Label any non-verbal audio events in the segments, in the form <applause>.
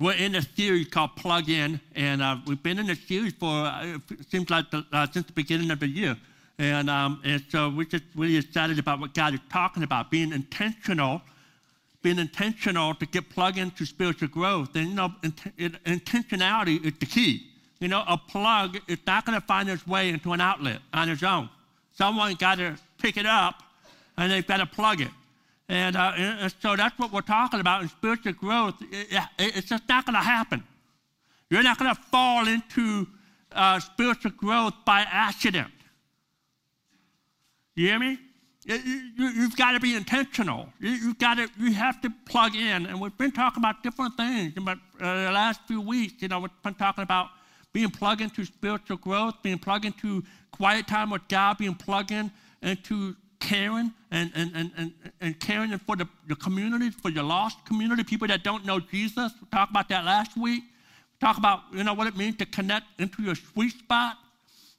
we're in a series called Plug In, and uh, we've been in a series for uh, it seems like the, uh, since the beginning of the year. And, um, and so we're just really excited about what God is talking about, being intentional, being intentional to get plugged into spiritual growth. And you know, int- intentionality is the key. You know, a plug is not going to find its way into an outlet on its own. Someone got to pick it up, and they've got to plug it. And, uh, and, so that's what we're talking about in spiritual growth. It, it, it's just not going to happen. You're not going to fall into uh, spiritual growth by accident. You hear me? You, have got to be intentional. You, have got to, you have to plug in. And we've been talking about different things. About uh, the last few weeks, you know, we've been talking about being plugged into spiritual growth, being plugged into quiet time with God, being plugged in into caring and, and, and, and, caring for the, the community, for your lost community, people that don't know Jesus. We talked about that last week. We talked about, you know, what it means to connect into your sweet spot.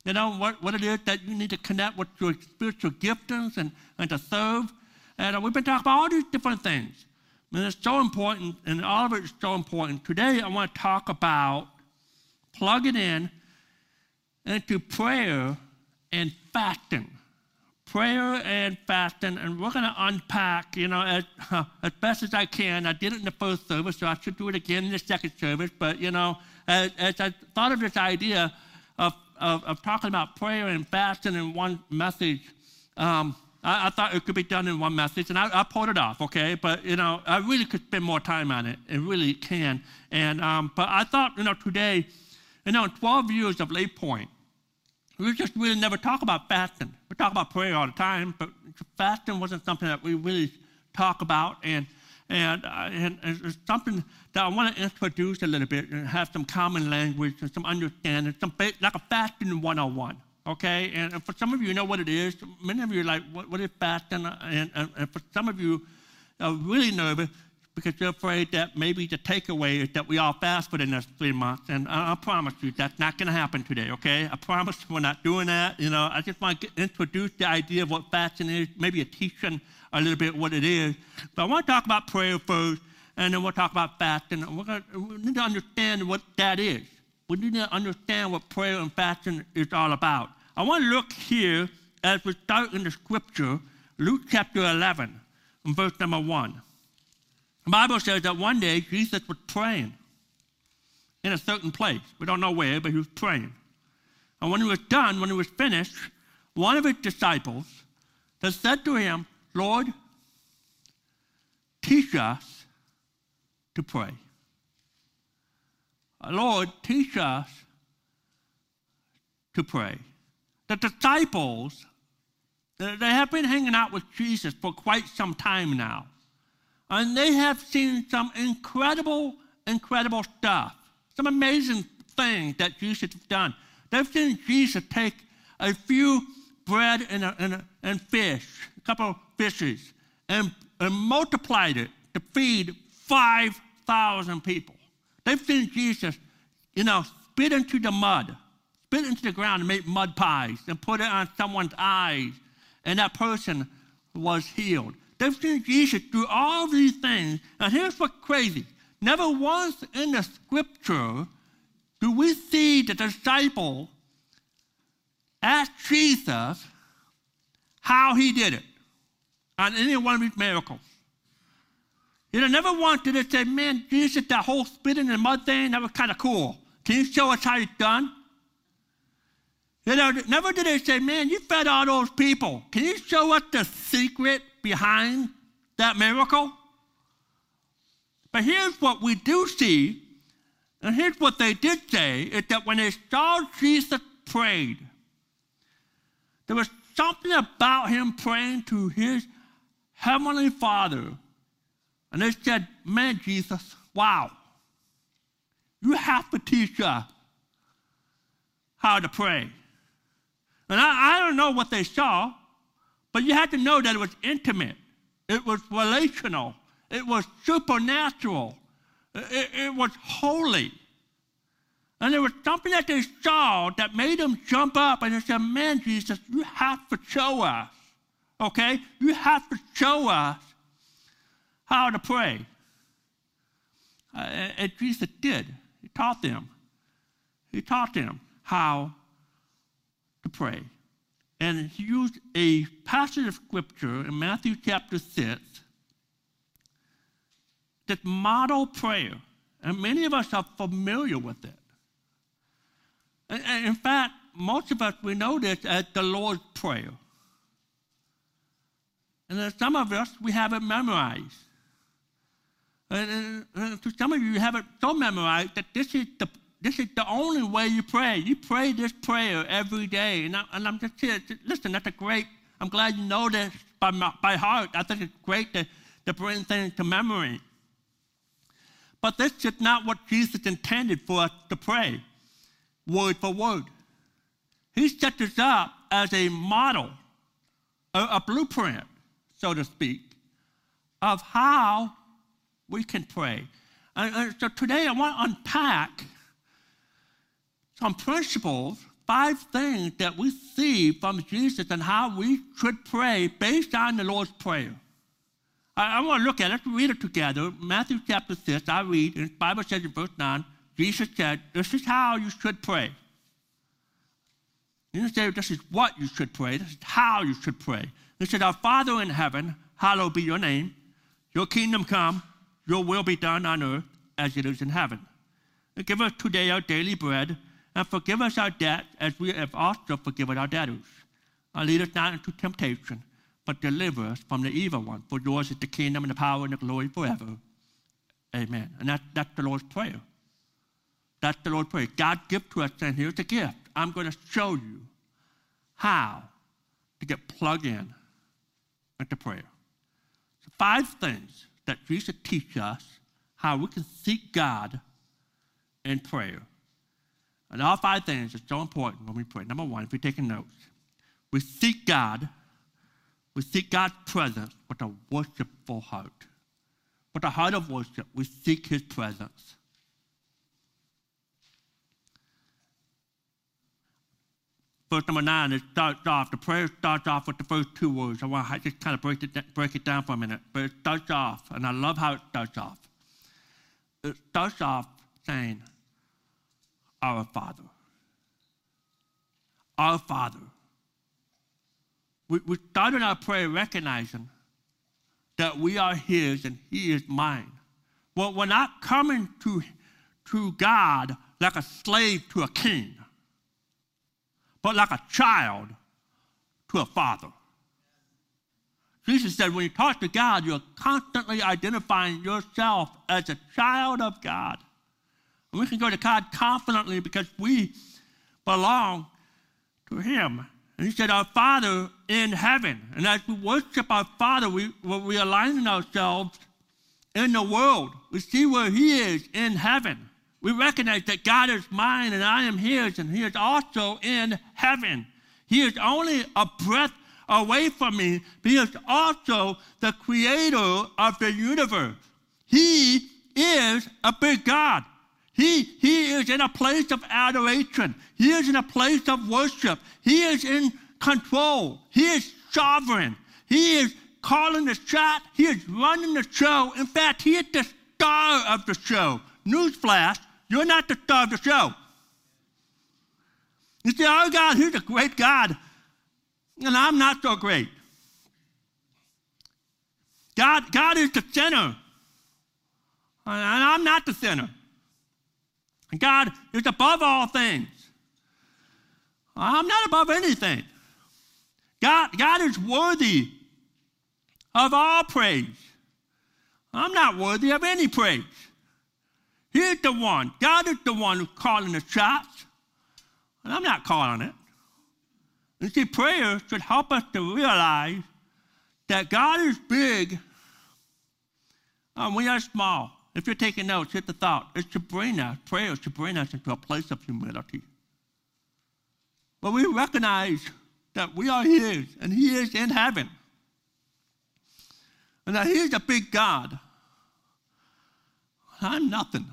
You know, what, what it is that you need to connect with your spiritual giftings and, and to serve. And uh, we've been talking about all these different things. And it's so important, and all of it is so important. Today, I want to talk about plugging in into prayer and fasting prayer and fasting, and we're going to unpack, you know, as, uh, <laughs> as best as I can. I did it in the first service, so I should do it again in the second service. But, you know, as, as I thought of this idea of, of, of, talking about prayer and fasting in one message, um, I, I, thought it could be done in one message, and I, I, pulled it off, okay? But, you know, I really could spend more time on it. It really can. And, um, but I thought, you know, today, you know, 12 years of Lay Point, we just really never talk about fasting. We talk about prayer all the time, but fasting wasn't something that we really talk about. And, and, uh, and it's something that I want to introduce a little bit and have some common language and some understanding, some like a fasting 101. Okay, and, for some of you, you know what it is. Many of you are like, what, what is fasting? And, and, and for some of you, are really nervous because you're afraid that maybe the takeaway is that we all fast for the next three months. And I, I promise you, that's not going to happen today, okay? I promise we're not doing that. You know, I just want to introduce the idea of what fasting is, maybe a teaching a little bit what it is. But I want to talk about prayer first, and then we'll talk about fasting. Gonna, we need to understand what that is. We need to understand what prayer and fasting is all about. I want to look here as we start in the scripture, Luke chapter 11, verse number 1. The Bible says that one day Jesus was praying in a certain place. We don't know where, but he was praying. And when he was done, when he was finished, one of his disciples has said to him, Lord, teach us to pray. Lord, teach us to pray. The disciples, they have been hanging out with Jesus for quite some time now. And they have seen some incredible, incredible stuff, some amazing things that Jesus has done. They've seen Jesus take a few bread and, a, and, a, and fish, a couple of fishes, and, and multiplied it to feed 5,000 people. They've seen Jesus, you know, spit into the mud, spit into the ground and make mud pies and put it on someone's eyes, and that person was healed. They've seen Jesus do all these things. And here's what's crazy. Never once in the scripture do we see the disciple ask Jesus how he did it on any one of his miracles. You know, never once did it say, man, Jesus, that whole spitting in the mud thing, that was kind of cool. Can you show us how it's done? You know, never did they say, man, you fed all those people. Can you show us the secret behind that miracle? But here's what we do see, and here's what they did say, is that when they saw Jesus prayed, there was something about him praying to his heavenly Father. And they said, man, Jesus, wow, you have to teach us how to pray. And I, I don't know what they saw, but you had to know that it was intimate, it was relational, it was supernatural, it, it was holy. And there was something that they saw that made them jump up and they said, Man, Jesus, you have to show us, okay? You have to show us how to pray. Uh, and Jesus did. He taught them. He taught them how to pray. And he used a passage of scripture in Matthew chapter 6 that model prayer. And many of us are familiar with it. And in fact, most of us, we know this as the Lord's Prayer. And then some of us, we have it memorized. And, and, to some of you, you have it so memorized that this is the this is the only way you pray. You pray this prayer every day. And, I, am just here. Listen, that's a great. I'm glad you know this by, by heart. I think it's great to, to bring things to memory. But this is not what Jesus intended for us to pray, word for word. He set us up as a model, a, a blueprint, so to speak, of how we can pray. And, and so today I want to unpack some principles, five things that we see from Jesus and how we should pray based on the Lord's Prayer. I, I want to look at it. Let's read it together. Matthew chapter 6, I read, and the Bible says in verse 9, Jesus said, This is how you should pray. He didn't say this is what you should pray, this is how you should pray. He said, Our Father in heaven, hallowed be your name. Your kingdom come, your will be done on earth as it is in heaven. And give us today our daily bread, and forgive us our debt as we have also forgiven our debtors. And lead us not into temptation, but deliver us from the evil one. For yours is the kingdom and the power and the glory forever. Amen. And that, that's the Lord's Prayer. That's the Lord's Prayer. God give to us, and here's the gift. I'm going to show you how to get plugged in into prayer. So five things that Jesus teach us how we can seek God in prayer. And all five things are so important when we pray. Number one, if you're taking notes, we seek God, we seek God's presence with a worshipful heart. With a heart of worship, we seek his presence. Verse number nine, it starts off, the prayer starts off with the first two words. I want to just kind of break it, break it down for a minute. But it starts off, and I love how it starts off. It starts off saying, Our Father. Our Father. We, we started our prayer recognizing that we are His and He is mine. Well, we're not coming to, to God like a slave to a king but like a child to a father. Jesus said, when you talk to God, you're constantly identifying yourself as a child of God. We can go to God confidently because we belong to Him. And He said, Our Father in heaven. And as we worship our Father, we, we're ourselves in the world. We see where He is in heaven. We recognize that God is mine and I am His, and He is also in heaven. He is only a breath away from me, but He is also the creator of the universe. He is a big God. He, he is in a place of adoration. He is in a place of worship. He is in control. He is sovereign. He is calling the shot. He is running the show. In fact, he is the star of the show. Newsflash, you're not the star of the show. You say, oh God, he's a great God. And I'm not so great. God, God is the center. And I'm not the center. God is above all things. I'm not above anything. God, God is worthy of all praise. I'm not worthy of any praise. He's the one. God is the one who's calling the shots. And I'm not calling it. You see, prayer should help us to realize that God is big and we are small. If you're taking notes, hit the thought. It's to bring us, prayer to bring us into a place of humility. But we recognize that we are His and He is in heaven. And that He's a big God. I'm nothing.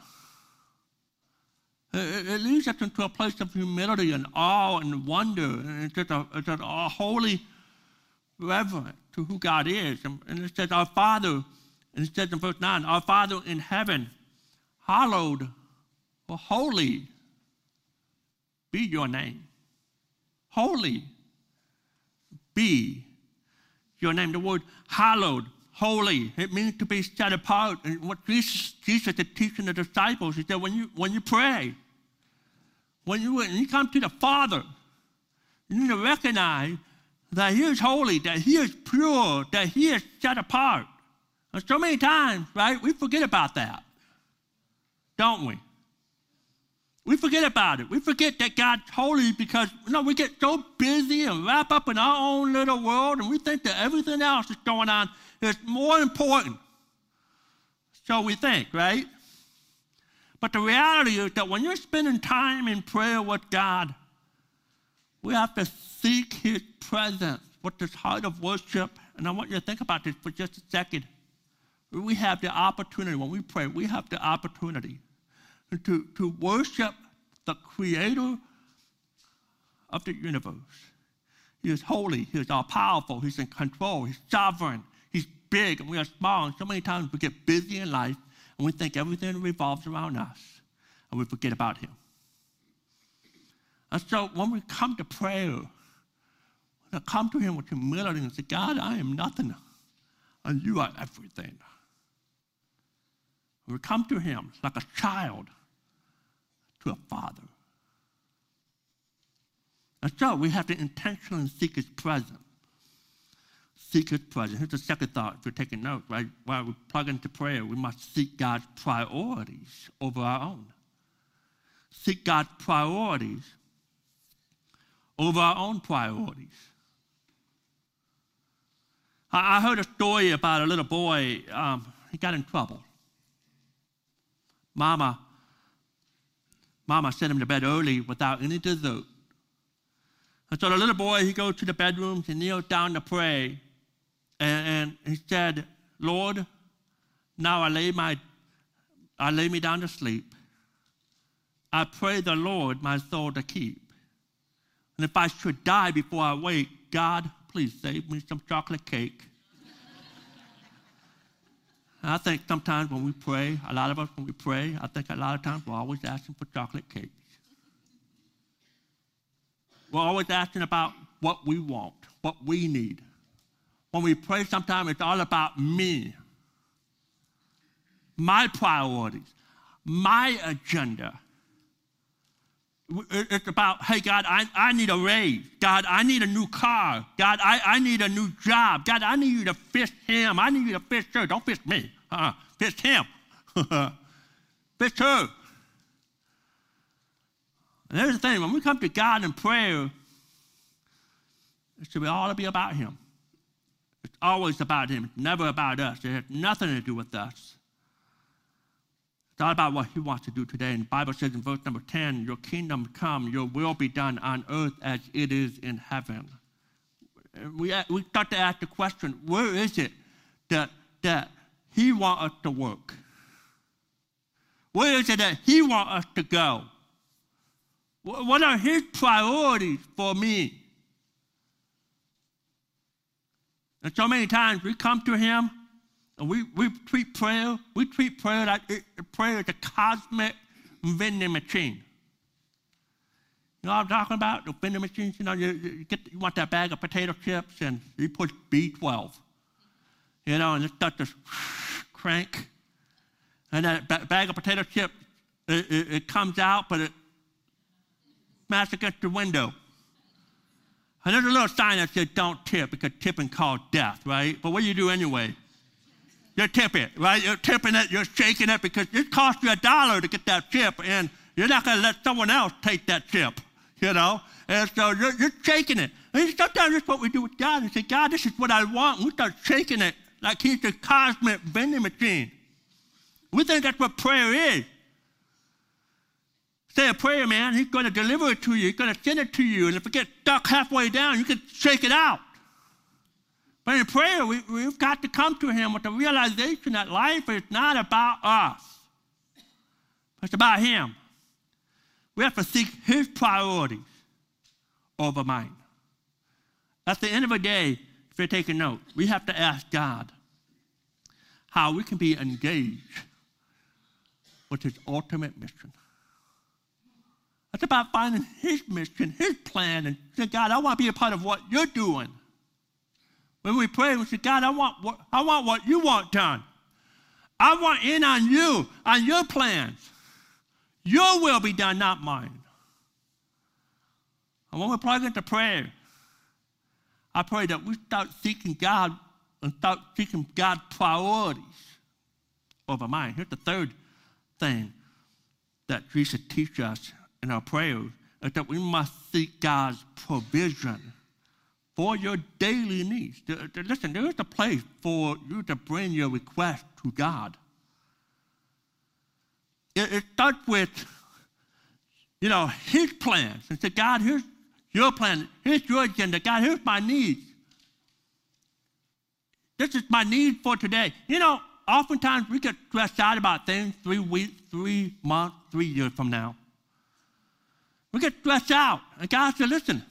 It, leads us into a place of humility and awe and wonder. And it's just a, it's just a holy reverence to who God is. And, and it says, Our Father, and it says in verse 9, Our Father in heaven, hallowed or holy be your name. Holy be your name. The word hallowed, holy, it means to be set apart. And what Jesus, Jesus is teaching the disciples is that when you, when you pray, when you, when you come to the Father, you need to recognize that He is holy, that He is pure, that He is set apart. So many times, right, we forget about that, don't we? We forget about it. We forget that God's holy because you know we get so busy and wrapped up in our own little world, and we think that everything else that's going on is more important. So we think, right? But the reality is that when you're spending time in prayer with God, we have to seek His presence with this heart of worship. And I want you to think about this for just a second. We have the opportunity, when we pray, we have the opportunity to, to worship the creator of the universe. He is holy, he is all powerful, he's in control, he's sovereign, he's big, and we are small. And so many times we get busy in life and we think everything revolves around us, and we forget about him. And so when we come to prayer, we come to him with humility and say, God, I am nothing, and you are everything. We come to him like a child to a father. And so we have to intentionally seek his presence. Seek his presence. Here's the second thought if you're taking notes, right? While we plug into prayer, we must seek God's priorities over our own. Seek God's priorities over our own priorities. I, heard a story about a little boy, um, he got in trouble. Mama Mama sent him to bed early without any dessert. And so the little boy, he goes to the bedroom, he kneels down to pray, and, and he said, Lord, now I lay, my, I lay me down to sleep. I pray the Lord my soul to keep. And if I should die before I wake, God, please save me some chocolate cake. And I think sometimes when we pray, a lot of us when we pray, I think a lot of times we're always asking for chocolate cakes. We're always asking about what we want, what we need. When we pray, sometimes it's all about me, my priorities, my agenda. It's about, hey, God, I, I need a raise. God, I need a new car. God, I, I need a new job. God, I need you to fish him. I need you to fish her. Don't fish me. Uh-uh. Him. <laughs> fish her. And there's the thing, when we come to God in prayer, it should be all be about him. It's always about him. It's never about us. It has nothing to do with us. It's all about what he wants to do today. And the Bible says in verse number 10, Your kingdom come, your will be done on earth as it is in heaven. We, we start to ask the question, where is it that, that he wants us to work? Where is it that he wants us to go? What are his priorities for me? And so many times we come to him and we, we treat prayer, we treat prayer like it, prayer is a cosmic vending machine. You know what I'm talking about? The vending machines, you know, you, you, get, you want that bag of potato chips and you put B12. You know, and it starts to crank. And that bag of potato chip, it, it, it comes out, but it smashes against the window. And there's a little sign that says don't tip because tipping causes death, right? But what do you do anyway? you tip it, right? You're tipping it, you're shaking it because it cost you a dollar to get that chip, and you're not going to let someone else take that chip, you know? And so you're, you're shaking it. And sometimes that's what we do with God. We say, God, this is what I want. And we start shaking it like he's the cosmic vending machine. We think that's what prayer is. Say a prayer, man, he's going to deliver it to you. He's going to send it to you. And if it gets stuck halfway down, you can shake it out. But in prayer, we, we've got to come to Him with the realization that life is not about us, it's about Him. We have to seek His priorities over mine. At the end of the day, if you're taking notes, we have to ask God how we can be engaged with his ultimate mission. It's about finding his mission, his plan, and say, God, I want to be a part of what you're doing. When we pray, we say, God, I want what, I want what you want done. I want in on you, on your plans. Your will be done, not mine. And when we plug into prayer, I pray that we start seeking God and start seeking God's priorities over mine. Here's the third thing that Jesus teaches us in our prayers is that we must seek God's provision for your daily needs. Listen, there is a place for you to bring your request to God. It, starts with, you know, His plans. And say, God, here's your plan. Here's your agenda. God, here's my needs. This is my need for today. You know, oftentimes we get stressed out about things three weeks, three months, three years from now. We get stressed out. And God said, listen,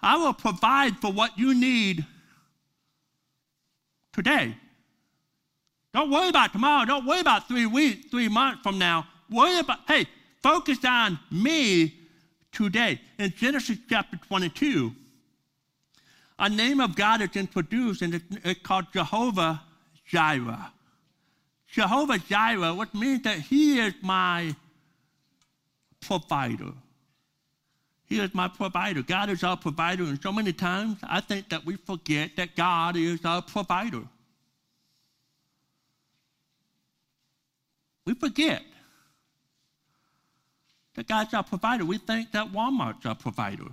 I will provide for what you need today. Don't worry about tomorrow. Don't worry about three weeks, three months from now. Worry about, hey, focus on me today. In Genesis chapter 22, a name of God is introduced, and it's called Jehovah Jireh. Jehovah Jireh, what means that He is my provider. He is my provider. God is our provider. And so many times I think that we forget that God is our provider. We forget that God's our provider. We think that Walmart's our provider.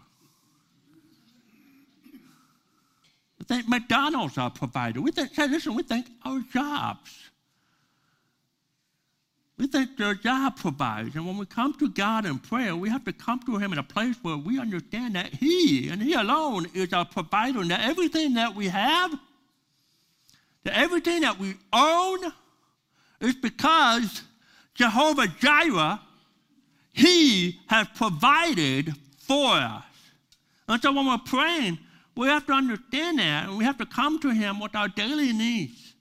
We think McDonald's our provider. We think, hey, listen, we think our jobs. We think their job provides. And when we come to God in prayer, we have to come to Him in a place where we understand that He and He alone is our provider, and that everything that we have, that everything that we own, is because Jehovah Jireh, He has provided for us. And so when we're praying, we have to understand that, and we have to come to Him with our daily needs.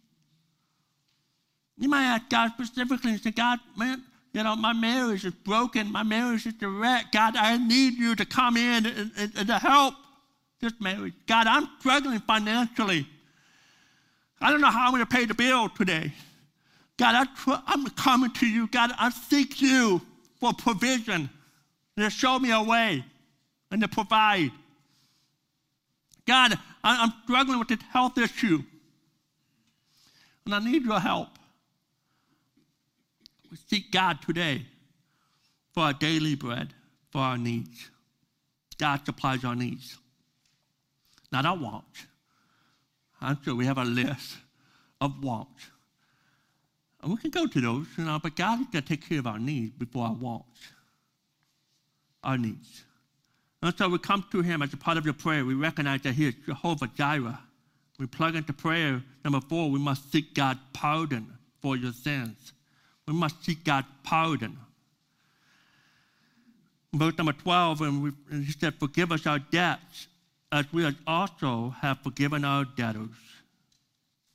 You might ask God specifically and say, God, man, you know, my marriage is broken. My marriage is a wreck. God, I need you to come in and, and, and to help this marriage. God, I'm struggling financially. I don't know how I'm going to pay the bill today. God, I, I'm coming to you. God, I seek you for provision to show me a way and to provide. God, I'm struggling with this health issue, and I need your help. We seek God today for our daily bread, for our needs. God supplies our needs, not our wants. I'm sure we have a list of wants. And we can go to those, you know, but God is going to take care of our needs before our wants. Our needs. And so we come to Him as a part of your prayer. We recognize that He is Jehovah Jireh. We plug into prayer. Number four, we must seek God's pardon for your sins. We must seek God's pardon. Verse number 12, and, we, and he said, Forgive us our debts as we also have forgiven our debtors.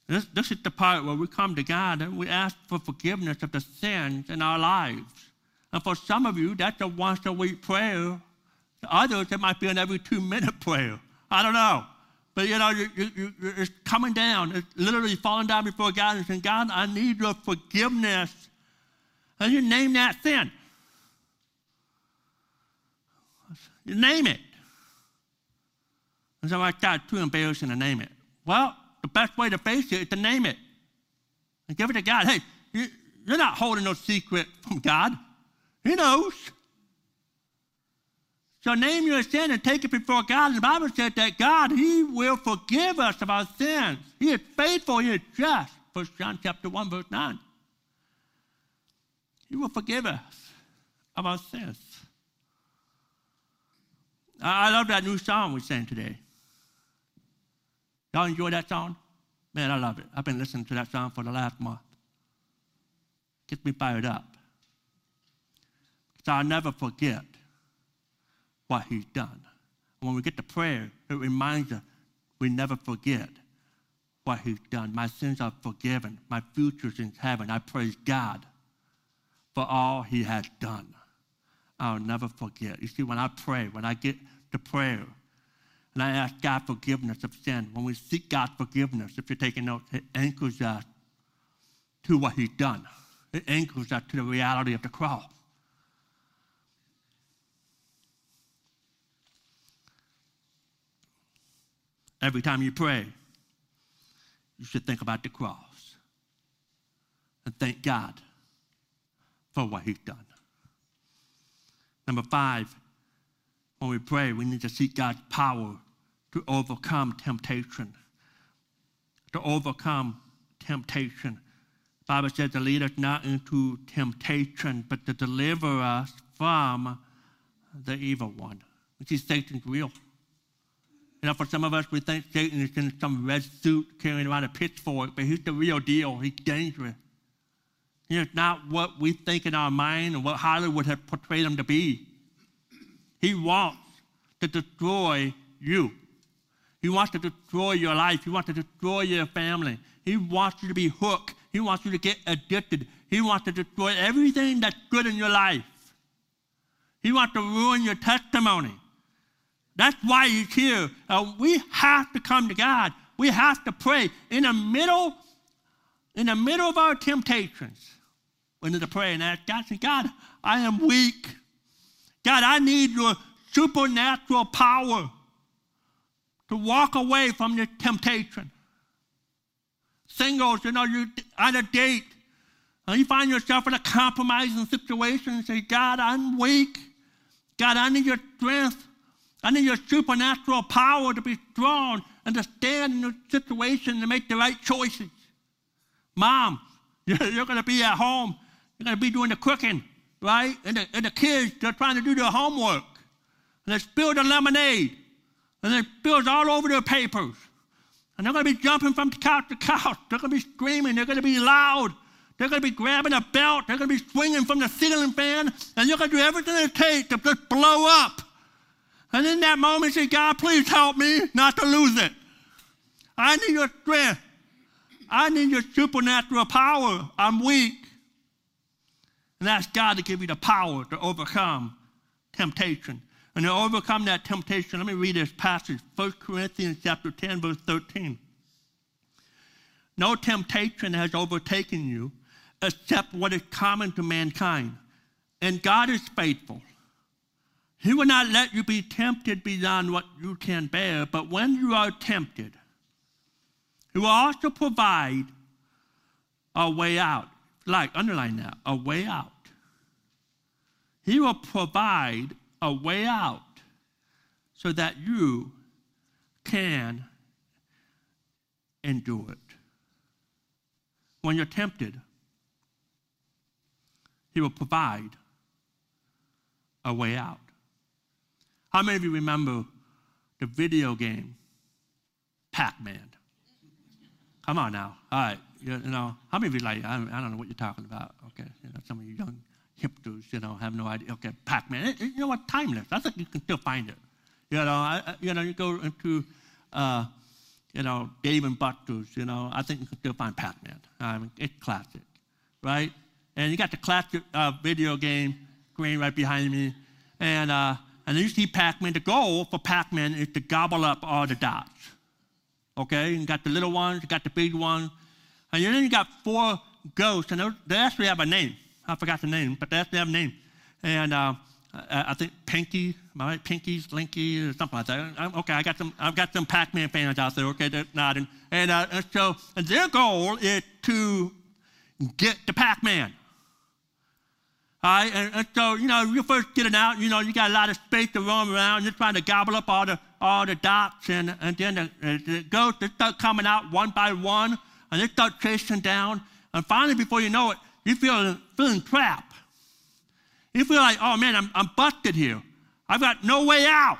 This, this is the part where we come to God and we ask for forgiveness of the sins in our lives. And for some of you, that's a once a week prayer. To others, it might be an every two minute <laughs> prayer. I don't know. But you know, you, you, you, it's coming down. It's literally falling down before God and saying, God, I need your forgiveness and you name that sin. You name it. And so I thought too embarrassing to name it. Well, the best way to face it is to name it and give it to God. Hey, you, you're not holding no secret from God. He knows. So name your sin and take it before God. And the Bible said that God, He will forgive us of our sins. He is faithful, He is just. First John chapter 1, verse 9. He will forgive us of our sins. I love that new song we sang today. Y'all enjoy that song? Man, I love it. I've been listening to that song for the last month. Gets me fired up. So I'll never forget what he's done. When we get to prayer, it reminds us we never forget what he's done. My sins are forgiven. My future's in heaven. I praise God for all he has done. I'll never forget. You see, when I pray, when I get to prayer, and I ask God forgiveness of sin, when we seek God's forgiveness, if you're taking notes, it anchors us to what he's done. It anchors us to the reality of the cross. Every time you pray, you should think about the cross and thank God for what He's done. Number five, when we pray, we need to seek God's power to overcome temptation. To overcome temptation. The Bible says to lead us not into temptation, but to deliver us from the evil one. Which is Satan's real. You know, for some of us, we think Satan is in some red suit carrying around a pitchfork, but he's the real deal. He's dangerous. He's not what we think in our mind and what Hollywood has portrayed him to be. He wants to destroy you. He wants to destroy your life. He wants to destroy your family. He wants you to be hooked. He wants you to get addicted. He wants to destroy everything that's good in your life. He wants to ruin your testimony. That's why he's here. Uh, we have to come to God. We have to pray in the middle, in the middle of our temptations. We need to pray and ask God, say, God, I am weak. God, I need your supernatural power to walk away from this temptation. Singles, you know, you're on a date, and you find yourself in a compromising situation and say, God, I'm weak. God, I need your strength. I need your supernatural power to be strong and to stand in the situation and make the right choices. Mom, <laughs> you're, you're going to be at home. You're going to be doing the cooking, right? And the, and the kids, they're trying to do their homework. And they spill the lemonade. And it spills all over their papers. And they're going to be jumping from couch to couch. They're going to be screaming. They're going to be loud. They're going to be grabbing a belt. They're going to be swinging from the ceiling fan. And you're going to do everything it takes to just blow up. And in that moment, say, God, please help me not to lose it. I need your strength. I need your supernatural power. I'm weak. And ask God to give you the power to overcome temptation. And to overcome that temptation, let me read this passage 1 Corinthians chapter 10, verse 13. No temptation has overtaken you except what is common to mankind. And God is faithful he will not let you be tempted beyond what you can bear, but when you are tempted, He will also provide a way out. Like, underline that, a way out. He will provide a way out so that you can endure it. When you're tempted, He will provide a way out. How many of you remember the video game Pac Man? Come on now. All right. You, know, how many of you like, I, don't know what you're talking about. Okay. You know, some of you young hipsters, you know, have no idea. Okay, Pac Man. You know what? Timeless. I think you can still find it. You know, I, you know, you go into, uh, you know, Dave and Buster's, you know, I think you can still find Pac Man. I mean, it's classic, right? And you got the classic uh, video game screen right behind me. And, uh, and you see Pac-Man. The goal for Pac-Man is to gobble up all the dots. Okay, you got the little ones, you got the big ones, and then you got four ghosts, and they actually have a name. I forgot the name, but have a name. And uh, I think Pinky, am I right? Pinky, Slinky, or something like that. Okay, I got some. I've got some Pac-Man fans out there. Okay, they're nodding. And, uh, and so and their goal is to get the Pac-Man. All right, and, and, so, you know, you first get it out, you know, you got a lot of space to roam around. You're trying to gobble up all the, all the dots, and, and then the, the ghosts start coming out one by one, and they start chasing down. And finally, before you know it, you feel feeling trapped. You feel like, oh man, I'm, I'm busted here. I've got no way out.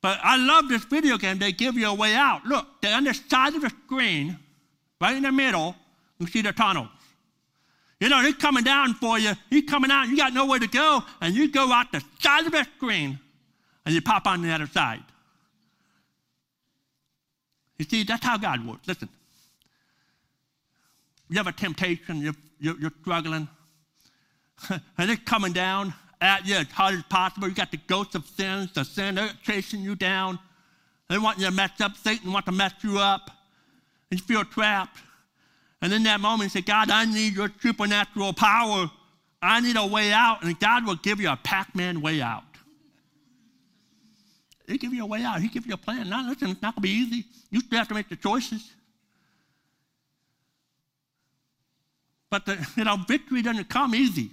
But I love this video game. They give you a way out. Look, they're on the side of the screen, right in the middle, you see the tunnel. You know, he's coming down for you. He's coming out. You got nowhere to go. And you go out the side of the screen and you pop on the other side. You see, that's how God works. Listen. You have a temptation, you're, you're, you're struggling. <laughs> and they're coming down at you as hard as possible. You got the ghosts of sins, the sin, they're chasing you down. They want you to mess up. Satan wants to mess you up. And you feel trapped. And in that moment, you say, God, I need your supernatural power. I need a way out. And God will give you a Pac Man way out. He'll give you a way out. He'll give you a plan. Now, listen, it's not going to be easy. You still have to make the choices. But the, you know, victory doesn't come easy.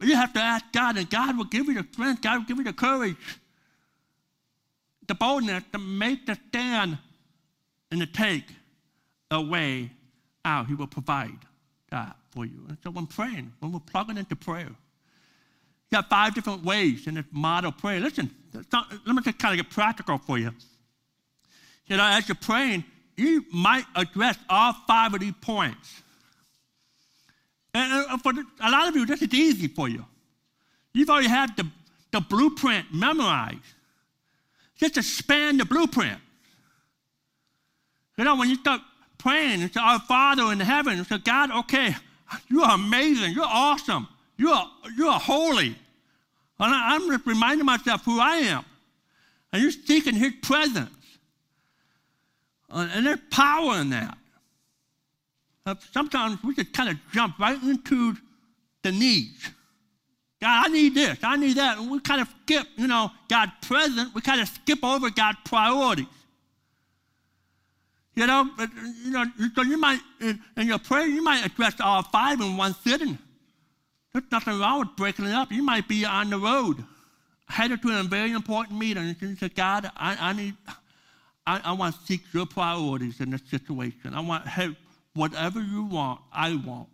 You have to ask God, and God will give you the strength. God will give you the courage, the boldness to make the stand and to take a way out. He will provide that for you. And so when praying, when we're plugging into prayer, you got five different ways in this model prayer. Listen, not, let me just kind of get practical for you. You know, as you're praying, you might address all five of these points. And uh, uh, for a lot of you, this is easy for you. You've already had the, the blueprint memorized. Just expand the blueprint. You know, when you start praying say, Our Father in heaven, say, God, okay, you're amazing, you're awesome, you're, you're holy. And I, I'm just reminding myself who I am. And you're seeking His presence. And there's power in that. Uh, sometimes we just kind of jump right into the needs. God, I need this, I need that. And we kind of skip, you know, God's present. We kind of skip over God's priorities. You know, but, you know, so you might, in, in your prayer, you might address all five in one sitting. There's nothing wrong with breaking it up. You might be on the road, headed to a very important meeting, and you say, God, I, I need, I, I want to seek your priorities in this situation. I want help whatever you want, I want.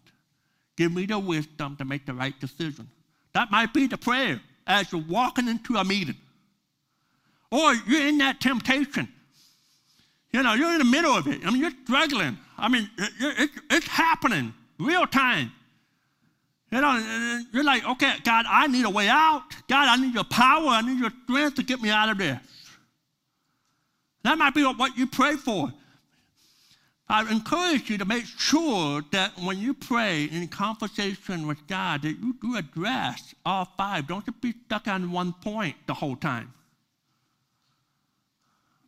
Give me the wisdom to make the right decision. That might be the prayer as you're walking into a meeting. Or you're in that temptation. You know, you're in the middle of it. I mean, you're struggling. I mean, it, it's happening real time. You know, you're like, okay, God, I need a way out. God, I need your power. I need your strength to get me out of this. That might be what you pray for. I encourage you to make sure that when you pray in conversation with God, that you do address all five. Don't just be stuck on one point the whole time.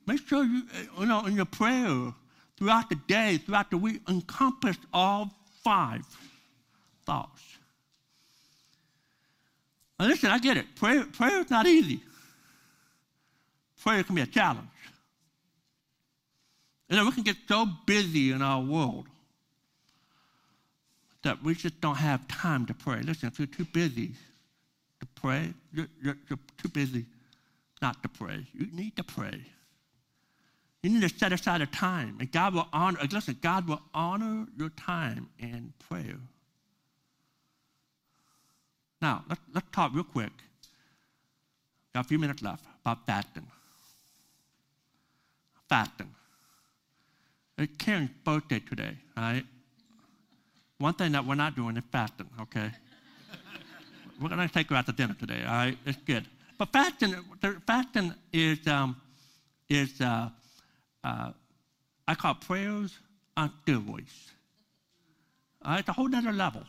Make sure you, you know, in your prayer throughout the day, throughout the week, encompass all five thoughts. Now listen, I get it. Prayer, prayer is not easy. Prayer can be a challenge. Know, we can get so busy in our world that we just don't have time to pray. Listen, if you're too busy to pray, you're, you're, you're too busy not to pray. You need to pray. You need to set aside a time, and God will honor. Listen, God will honor your time in prayer. Now, let's, let's talk real quick. Got a few minutes left about fasting. Fasting. It's Karen's birthday today, right? One thing that we're not doing is fasting, okay? <laughs> we're going to take her out to dinner today, all right? It's good. But fasting, fasting is, um, is uh, uh, I call prayers on steroids. Right, it's a whole other level.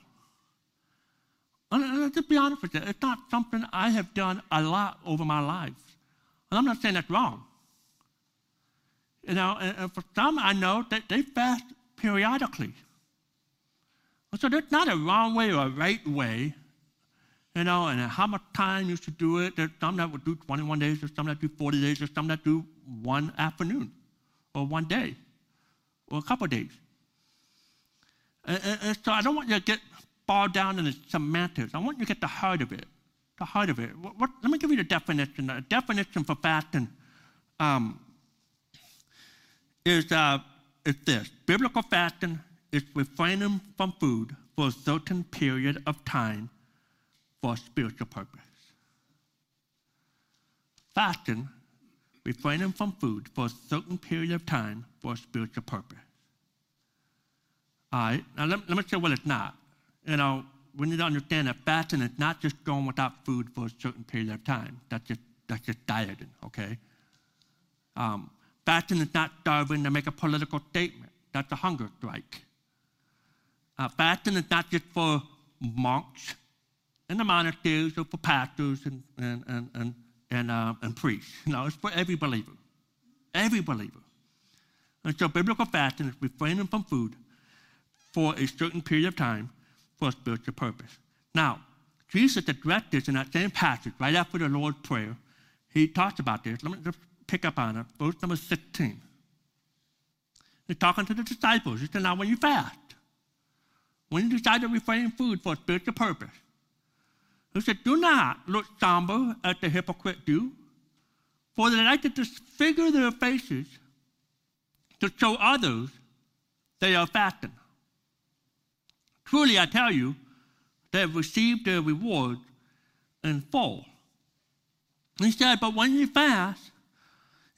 And, to be honest with you, it's not something I have done a lot over my life. And I'm not saying that's wrong. You know, and, for some I know that they fast periodically. So there's not a wrong way or a right way, you know, and how much time you should do it. There's some that would do 21 days, there's some that do 40 days, there's some that do one afternoon or one day or a couple days. And, and, and, so I don't want you to get bogged down in the semantics. I want you to get the heart of it. The heart of it. What, what, let me give you the definition. The definition for fasting um, is, uh, is this biblical fasting is refraining from food for a certain period of time for spiritual purpose. Fasting, refraining from food for a certain period of time for spiritual purpose. All right, now let, let me say what it's not. You know, we need to understand that fasting is not just going without food for a certain period of time. That's just, that's just dieting, okay? Um, Fasting is not starving to make a political statement. That's a hunger strike. Uh, fasting is not just for monks in the monasteries or for pastors and, and, and, and, and, uh, and priests. No, it's for every believer. Every believer. And so biblical fasting is refraining from food for a certain period of time for a spiritual purpose. Now, Jesus addressed this in that same passage right after the Lord's Prayer. He talks about this. Let me just pick up on it. Verse number 16. He's talking to the disciples. He said, Now, when you fast, when you decide to refrain food for a spiritual purpose, he said, Do not look somber as the hypocrite do, for they like to disfigure their faces to show others they are fasting. Truly, I tell you, they have received their reward in full. He said, But when you fast,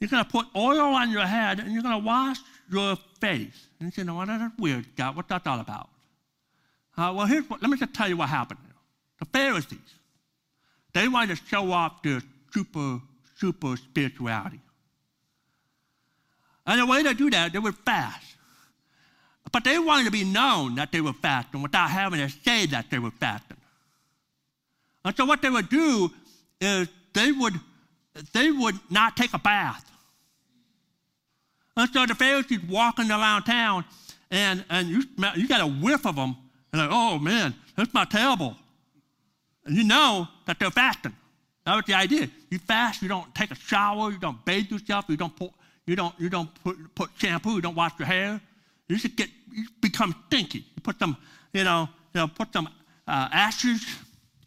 you're going to put oil on your head and you're going to wash your face. And you said, No, that's weird, God. What's that all about? Uh, well, here's what, let me just tell you what happened. The Pharisees, they wanted to show off their super, super spirituality. And the way to do that, they would fast. But they wanted to be known that they were fasting without having to say that they were fasting. And so what they would do is they would, they would not take a bath. And so the Pharisees walking around town, and, and you, you got a whiff of them, and like, oh man, that smells terrible. And you know that they're fasting. That was the idea. You fast, you don't take a shower, you don't bathe yourself, you don't put, you don't, you don't put, put shampoo, you don't wash your hair. You just get, you become stinky. You put some, you know, you know put some uh, ashes,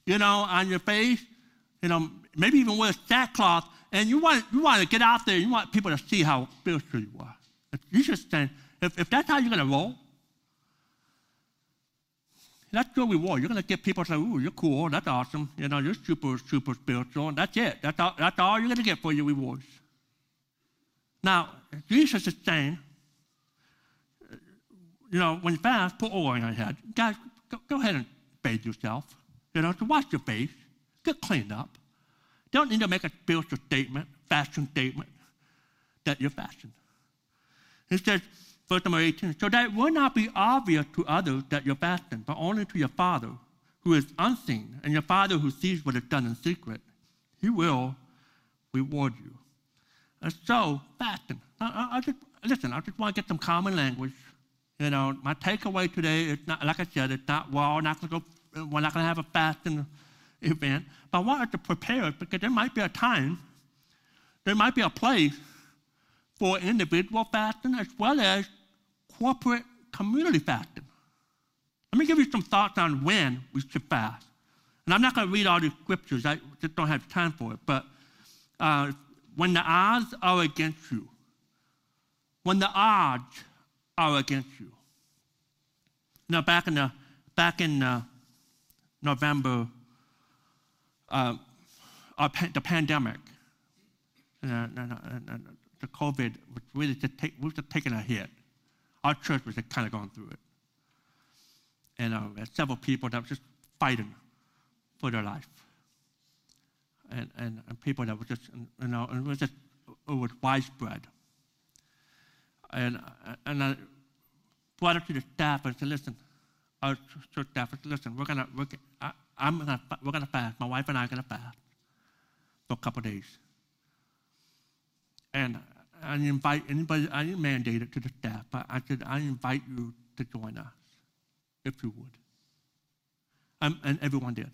you know, on your face, you know, maybe even wear sackcloth, and you want, you want to get out there, you want people to see how spiritual you are. You just saying, if, if that's how you're going to roll, that's your reward. You're going to get people to say, ooh, you're cool, that's awesome, you know, you're super, super spiritual, and that's it. That's all, that's all you're going to get for your rewards. Now, Jesus is saying, you know, when you fast, put oil on your head. Guys, go, go ahead and bathe yourself. You know, to wash your face, get cleaned up. Don't need to make a spiritual statement, fashion statement, that you're fasting. He says, verse number 18, so that it will not be obvious to others that you're fasting, but only to your Father who is unseen, and your Father who sees what is done in secret. He will reward you. And so, fasting. I, I, I just, listen, I just want to get some common language. You know, my takeaway today is not, like I said, it's not, we're not going to go, we're not going to have a fasting event. But I wanted to prepare it because there might be a time, there might be a place for individual fasting as well as corporate community fasting. Let me give you some thoughts on when we should fast. And I'm not going to read all the scriptures, I just don't have time for it. But uh, when the odds are against you, when the odds are against you. Now, back in the back in uh, November, uh, the pandemic, uh, the COVID really just take, was just taking a hit. Our church was kind of going through it, and uh, several people that were just fighting for their life, and, and, and people that were just you know it was just it was widespread. And, and I brought it to the staff and said, listen, our church staff said, listen, we're we're, I, I'm gonna, we're gonna fast. My wife and I are gonna fast for a couple days. And I invite anybody, I didn't mandate it to the staff, but I said, I invite you to join us, if you would. Um, and everyone did.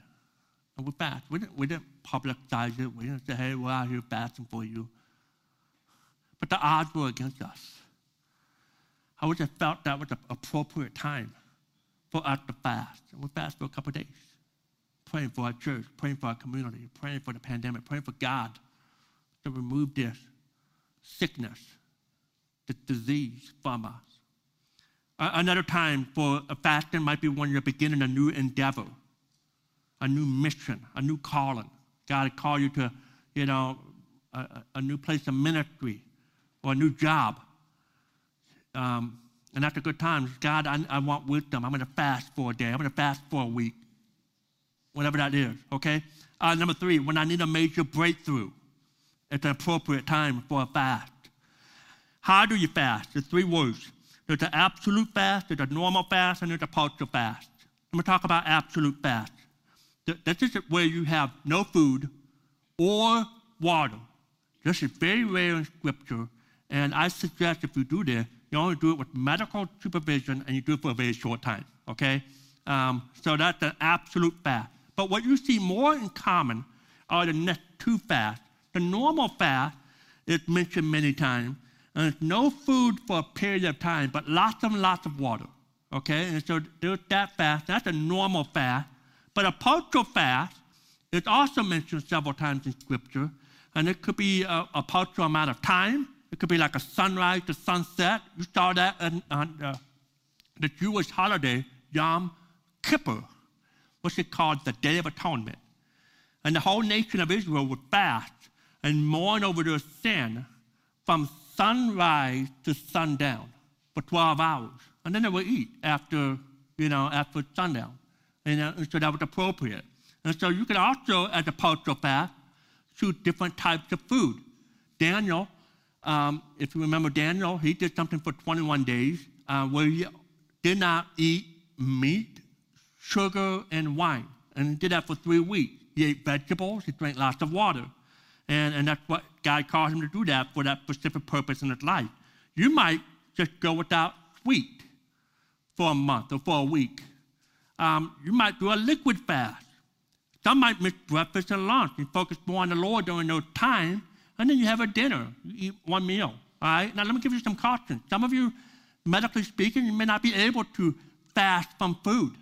And we fast. We didn't, we didn't publicize it. We didn't say, hey, we're out here fasting for you. But the odds were against us. I would have felt that was an appropriate time for us to fast. And we fast for a couple days, praying for our church, praying for our community, praying for the pandemic, praying for God to remove this sickness, this disease from us. Another time for a fasting might be when you're beginning a new endeavor, a new mission, a new calling. God called you to, you know, a, a new place of ministry or a new job um, and after good times, God, I, I want wisdom. I'm going to fast for a day. I'm going to fast for a week. Whatever that is, okay? Uh, number three, when I need a major breakthrough, it's an appropriate time for a fast. How do you fast? There's three words. There's an absolute fast, there's a normal fast, and there's a partial fast. I'm going to talk about absolute fast. This is where you have no food or water. This is very rare in Scripture, and I suggest if you do this, you only do it with medical supervision and you do it for a very short time, okay? Um, so that's an absolute fast. But what you see more in common are the next two fasts. The normal fast is mentioned many times, and it's no food for a period of time, but lots and lots of water. Okay, and so there's that fast. That's a normal fast. But a partial fast is also mentioned several times in Scripture, and it could be a, a partial amount of time. It could be like a sunrise to sunset. You saw that on, on the Jewish holiday, Yom Kippur, which is called the Day of Atonement. And the whole nation of Israel would fast and mourn over their sin from sunrise to sundown for 12 hours. And then they would eat after, you know, after sundown. And, uh, so that was appropriate. And so you can also, as a partial fast, choose different types of food. Daniel, um, if you remember Daniel, he did something for 21 days uh, where he did not eat meat, sugar, and wine. And he did that for three weeks. He ate vegetables, he drank lots of water. And, and that's what God called him to do that for that specific purpose in his life. You might just go without sweet for a month or for a week. Um, you might do a liquid fast. Some might miss breakfast and lunch and focus more on the Lord during those times, and then you have a dinner. You eat one meal. All right? Now, let me give you some caution. Some of you, medically speaking, you may not be able to fast from food.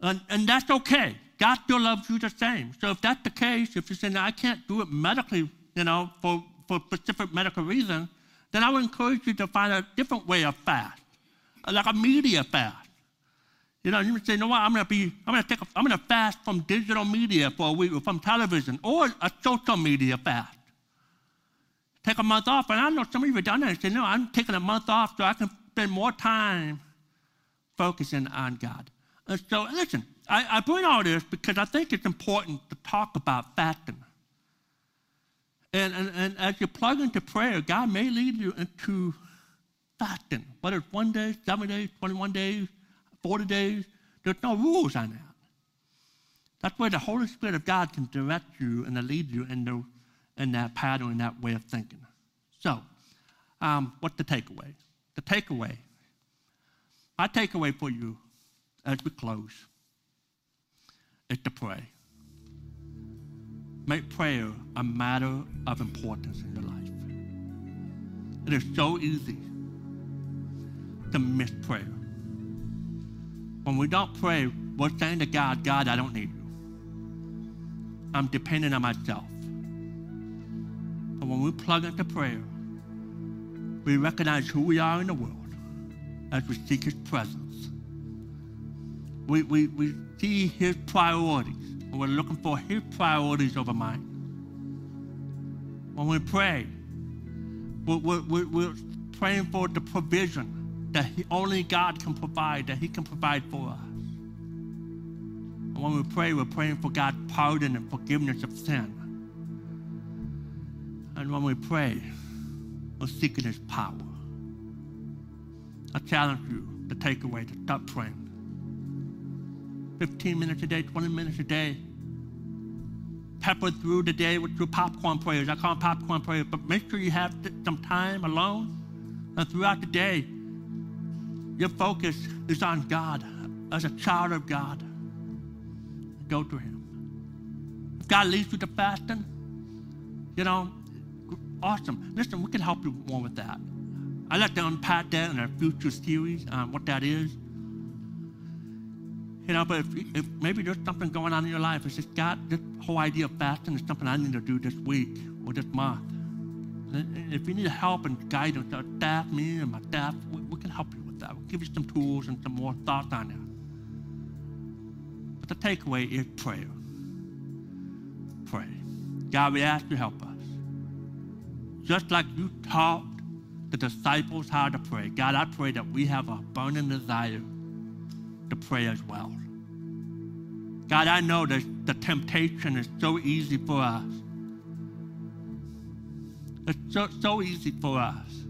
And, and that's okay. God still loves you the same. So if that's the case, if you're saying, I can't do it medically, you know, for, for specific medical reasons, then I would encourage you to find a different way of fast, like a media fast. You know, you would say, you know what, I'm gonna be, I'm gonna take a, I'm gonna fast from digital media for a week or from television or a social media fast. Take a month off, and I know some of you have done that and say, no, I'm taking a month off so I can spend more time focusing on God. And so, listen, I, I bring all this because I think it's important to talk about fasting. And, and, and as you plug into prayer, God may lead you into fasting, whether it's one day, seven days, 21 days, 40 days. There's no rules on that. That's where the Holy Spirit of God can direct you and lead you in, the, in that pattern, in that way of thinking. So, um, what's the takeaway? The takeaway, my takeaway for you as we close is to pray. Make prayer a matter of importance in your life. It is so easy to miss prayer. When we don't pray, we're saying to God, God, I don't need you. I'm dependent on myself. But when we plug into prayer, we recognize who we are in the world as we seek His presence. We, we, we see His priorities, and we're looking for His priorities over mine. When we pray, we're, we're, we're praying for the provision that he, only God can provide, that He can provide for us. And when we pray, we're praying for God's pardon and forgiveness of sin. And when we pray, we're seeking His power. I challenge you to take away, to stop praying. 15 minutes a day, 20 minutes a day. Pepper through the day with your popcorn prayers. I call them popcorn prayers, but make sure you have some time alone. And throughout the day, your focus is on God as a child of God. Go to Him. If God leads you to fasting, you know, awesome. Listen, we can help you more with that. I'd like to unpack that in our future series on what that is. You know, but if, if, maybe there's something going on in your life, it's just God, this whole idea of fasting is something I need to do this week or this month. And if you need help and guidance, our staff, me and my staff, we, we can help you with that. We'll give you some tools and some more thoughts on it. But the takeaway is prayer. Pray. God, we ask you to help us. Just like you taught the disciples how to pray, God, I pray that we have a burning desire to pray as well. God, I know that the temptation is so easy for us. It's so, so easy for us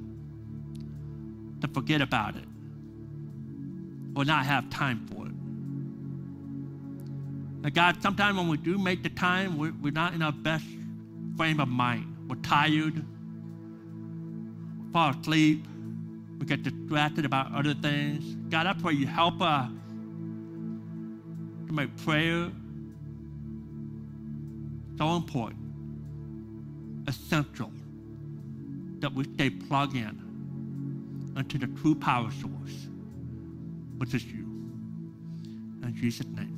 to forget about it or not have time for it. And God, sometimes when we do make the time, we're, we're not in our best frame of mind. We're tired, we fall asleep, we get distracted about other things. God, I pray you help us make prayer so important, essential, that we stay plugged in into the true power source, which is you. In Jesus' name.